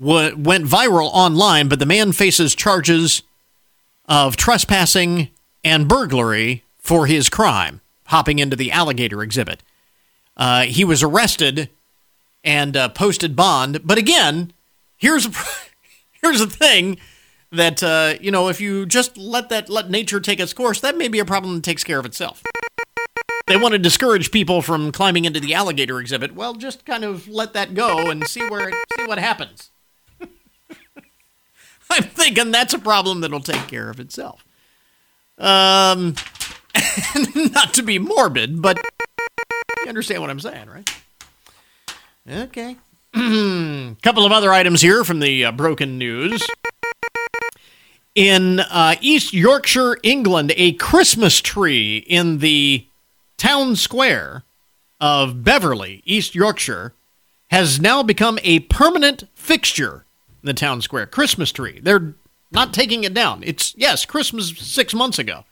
w- went viral online, but the man faces charges of trespassing and burglary for his crime, hopping into the alligator exhibit. Uh, he was arrested and uh, posted bond. But again, here's a, here's the thing that uh, you know if you just let that let nature take its course, that may be a problem that takes care of itself. They want to discourage people from climbing into the alligator exhibit. Well, just kind of let that go and see where see what happens. I'm thinking that's a problem that'll take care of itself. Um, not to be morbid, but you understand what I'm saying, right? Okay. Couple of other items here from the uh, broken news. In uh, East Yorkshire, England, a Christmas tree in the town square of Beverley, East Yorkshire, has now become a permanent fixture the town square. Christmas tree. They're not taking it down. It's, yes, Christmas six months ago.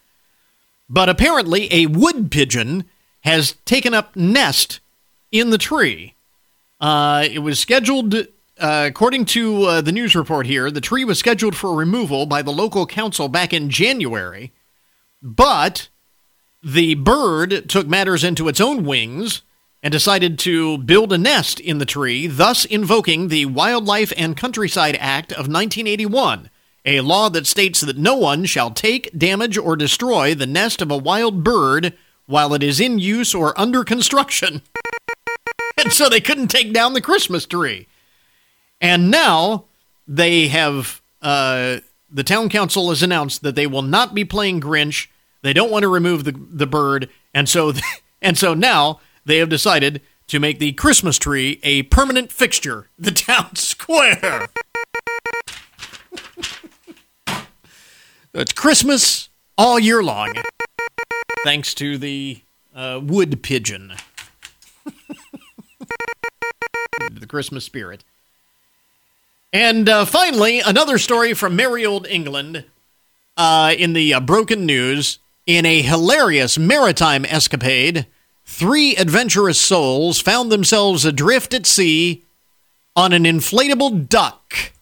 But apparently, a wood pigeon has taken up nest in the tree uh, it was scheduled, uh, according to uh, the news report here, the tree was scheduled for removal by the local council back in January, but the bird took matters into its own wings and decided to build a nest in the tree, thus invoking the Wildlife and Countryside Act of 1981, a law that states that no one shall take, damage, or destroy the nest of a wild bird while it is in use or under construction. and so they couldn't take down the Christmas tree. And now they have uh, the town council has announced that they will not be playing Grinch. They don't want to remove the the bird, and so and so now they have decided to make the Christmas tree a permanent fixture, the town square. it's Christmas all year long, thanks to the uh, wood pigeon the Christmas spirit. And uh, finally, another story from merry old England uh, in the uh, broken news. In a hilarious maritime escapade, three adventurous souls found themselves adrift at sea on an inflatable duck.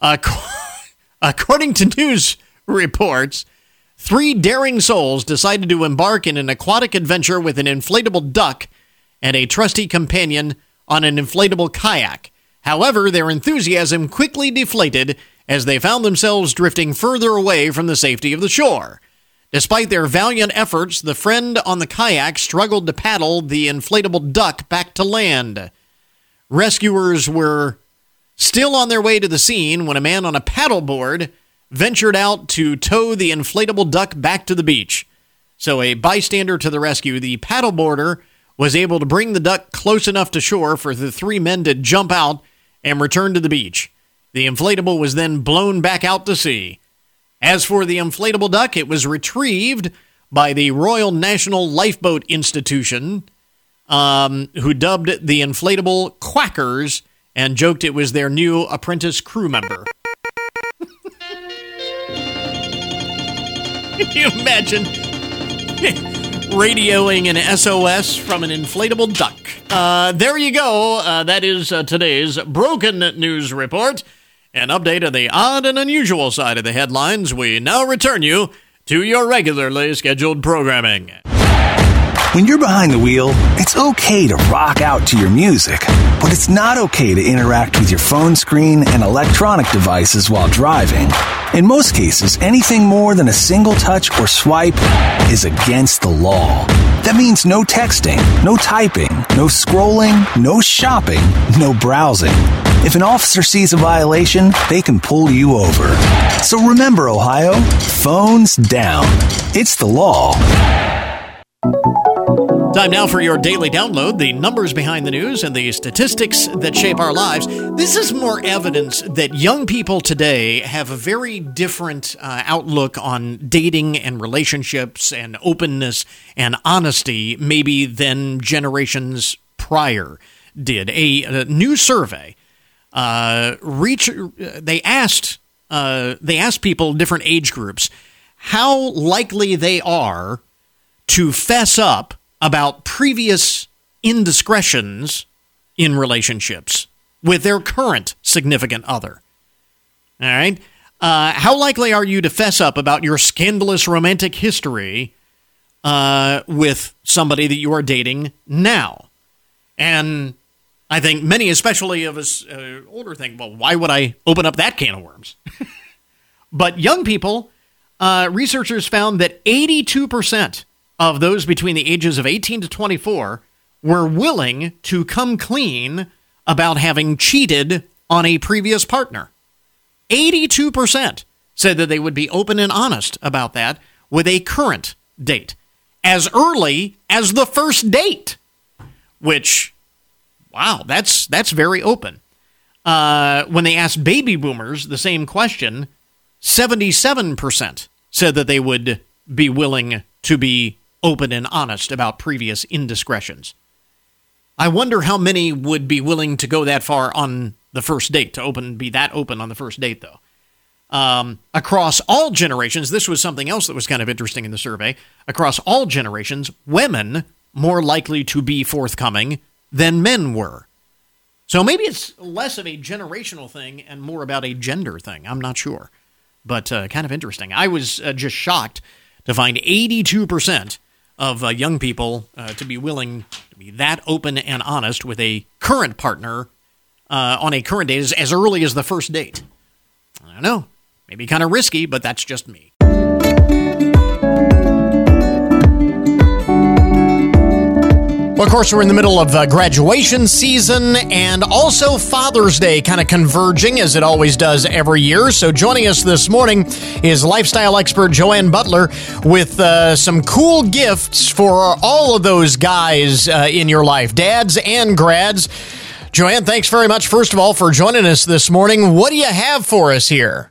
According to news reports, three daring souls decided to embark in an aquatic adventure with an inflatable duck and a trusty companion on an inflatable kayak. However, their enthusiasm quickly deflated as they found themselves drifting further away from the safety of the shore. Despite their valiant efforts, the friend on the kayak struggled to paddle the inflatable duck back to land. Rescuers were still on their way to the scene when a man on a paddleboard ventured out to tow the inflatable duck back to the beach. So, a bystander to the rescue, the paddleboarder was able to bring the duck close enough to shore for the three men to jump out and return to the beach. The inflatable was then blown back out to sea. As for the inflatable duck, it was retrieved by the Royal National Lifeboat Institution, um, who dubbed the inflatable Quackers and joked it was their new apprentice crew member. Can you imagine radioing an SOS from an inflatable duck. Uh, there you go. Uh, that is uh, today's Broken News Report. An update on the odd and unusual side of the headlines. We now return you to your regularly scheduled programming. When you're behind the wheel, it's okay to rock out to your music, but it's not okay to interact with your phone screen and electronic devices while driving. In most cases, anything more than a single touch or swipe is against the law. That means no texting, no typing, no scrolling, no shopping, no browsing. If an officer sees a violation, they can pull you over. So remember, Ohio, phones down. It's the law. Time now for your daily download the numbers behind the news and the statistics that shape our lives. This is more evidence that young people today have a very different uh, outlook on dating and relationships and openness and honesty, maybe than generations prior did. A, a new survey uh, reach they asked uh, they asked people different age groups how likely they are to fess up about previous indiscretions in relationships with their current significant other. All right. Uh, how likely are you to fess up about your scandalous romantic history uh, with somebody that you are dating now? And I think many, especially of us uh, older, think, well, why would I open up that can of worms? but young people, uh, researchers found that 82% of those between the ages of 18 to 24 were willing to come clean about having cheated on a previous partner. 82% said that they would be open and honest about that with a current date as early as the first date, which, wow, that's, that's very open. Uh, when they asked baby boomers the same question, 77% said that they would be willing to be open and honest about previous indiscretions. I wonder how many would be willing to go that far on the first date, to open be that open on the first date, though. Um, across all generations, this was something else that was kind of interesting in the survey. Across all generations, women more likely to be forthcoming than men were. So maybe it's less of a generational thing and more about a gender thing. I'm not sure. But uh, kind of interesting. I was uh, just shocked to find 82% of uh, young people uh, to be willing to be that open and honest with a current partner uh, on a current date as, as early as the first date. I don't know. Maybe kind of risky, but that's just me. Well, of course, we're in the middle of uh, graduation season and also Father's Day kind of converging as it always does every year. So, joining us this morning is lifestyle expert Joanne Butler with uh, some cool gifts for all of those guys uh, in your life, dads and grads. Joanne, thanks very much, first of all, for joining us this morning. What do you have for us here?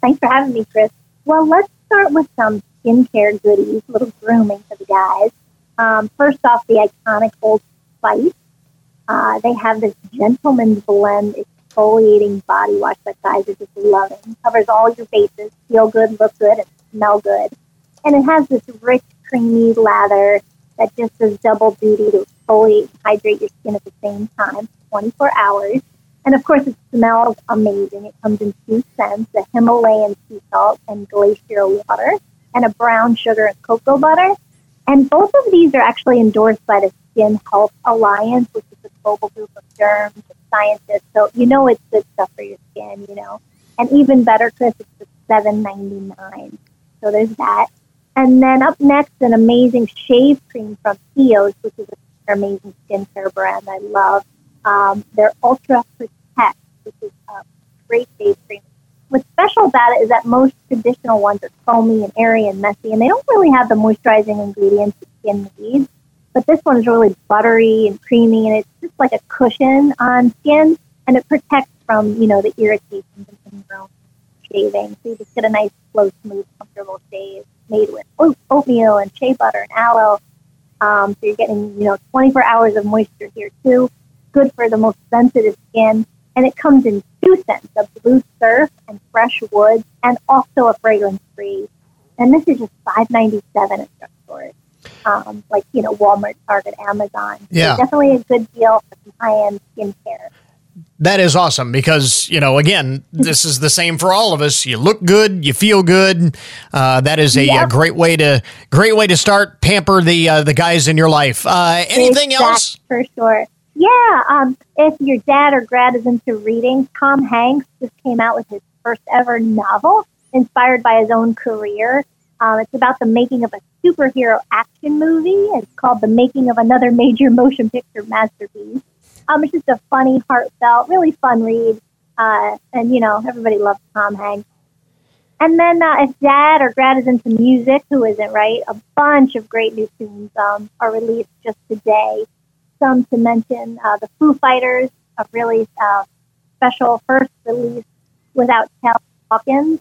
Thanks for having me, Chris. Well, let's start with some skincare goodies, a little grooming for the guys. Um, first off, the iconic Old Spice. Uh, they have this gentleman's blend exfoliating body wash that guys are just loving. Covers all your bases, feel good, look good, and smell good. And it has this rich, creamy lather that just does double duty to exfoliate and hydrate your skin at the same time, 24 hours. And of course, it smells amazing. It comes in two scents, a Himalayan sea salt and glacier water, and a brown sugar and cocoa butter. And both of these are actually endorsed by the Skin Health Alliance, which is a global group of derms and scientists. So you know it's good stuff for your skin, you know. And even better, Chris, it's just seven ninety nine. So there's that. And then up next, an amazing shave cream from Eos, which is an amazing skincare brand I love. Um, their Ultra Protect, which is a great shave cream what's special about it is that most traditional ones are foamy and airy and messy, and they don't really have the moisturizing ingredients the skin needs. But this one is really buttery and creamy, and it's just like a cushion on skin, and it protects from you know the irritations and ingrown shaving. So you just get a nice, slow, smooth, comfortable shave made with oatmeal and shea butter and aloe. Um, so you're getting you know 24 hours of moisture here too. Good for the most sensitive skin and it comes in two scents, a blue surf and fresh woods, and also a fragrance free. And this is just five ninety seven at drugstores. um, like you know Walmart, Target, Amazon. Yeah. So definitely a good deal for some high-end skincare. That is awesome because, you know, again, this is the same for all of us. You look good, you feel good. Uh, that is a, Yep. uh great way to great way to start pamper the uh, the guys in your life. Uh, anything Exact- else? For sure. Yeah. Um, if your dad or grad is into reading, Tom Hanks just came out with his first ever novel inspired by his own career. Um, it's about the making of a superhero action movie. It's called The Making of Another Major Motion Picture Masterpiece. Um, it's just a funny, heartfelt, really fun read. Uh, and, you know, everybody loves Tom Hanks. And then uh, if dad or grad is into music, who isn't, right? A bunch of great new tunes um, are released just today. Some to mention uh, the Foo Fighters, a really uh, special first release without Taylor Hawkins.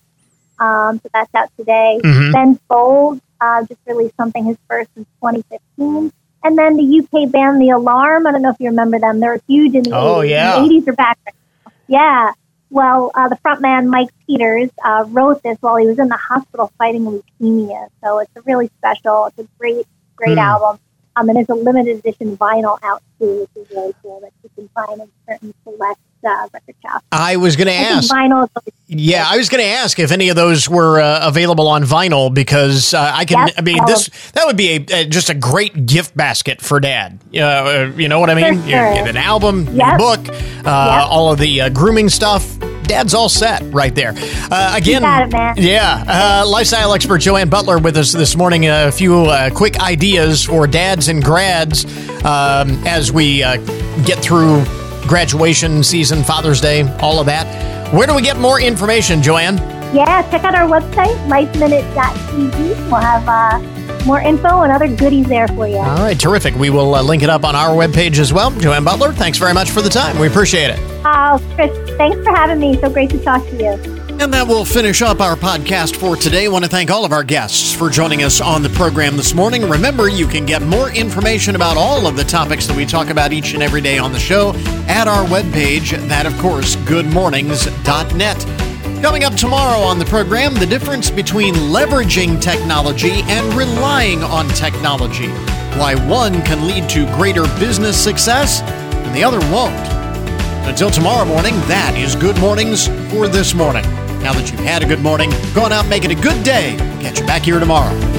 Um, so that's out today. Mhm. Ben Folds uh, just released something, his first since 2015. And then the UK band The Alarm. I don't know if you remember them. They were huge in the Oh, 80s. yeah. The 80s are back. Yeah. Well, uh, the frontman Mike Peters uh, wrote this while he was in the hospital fighting leukemia. So it's a really special. It's a great, great Hmm. album. Um, and there's a limited edition vinyl out too, which is really cool that you can find in certain select uh, record shops. I was going to ask. vinyl Yeah, I was going to ask if any of those were uh, available on vinyl because uh, I can. Yes, I mean, this that would be a, uh just a great gift basket for Dad. Uh, you know what I mean? For You get an album, Yep. book, uh, all of the uh, grooming stuff. Dad's all set right there. Uh, again, it, yeah. Uh, lifestyle expert Joanne Butler with us this morning. A few uh, quick ideas for dads and grads um, as we uh, get through graduation season, Father's Day, all of that. Where do we get more information, Joanne? Yeah, check out our website, lifeminute.tv. We'll have uh, more info and other goodies there for you. All right, terrific. We will uh, link it up on our webpage as well. Joanne Butler, thanks very much for the time. We appreciate it. Oh, Chris, thanks for having me. So great to talk to you. And that will finish up our podcast for today. I want to thank all of our guests for joining us on the program this morning. Remember, you can get more information about all of the topics that we talk about each and every day on the show at our webpage, that of course, goodmornings.net. Coming up tomorrow on the program, the difference between leveraging technology and relying on technology. Why one can lead to greater business success and the other won't. Until tomorrow morning, that is Good Mornings for this morning. Now that you've had a good morning, go on out and make it a good day. Catch you back here tomorrow.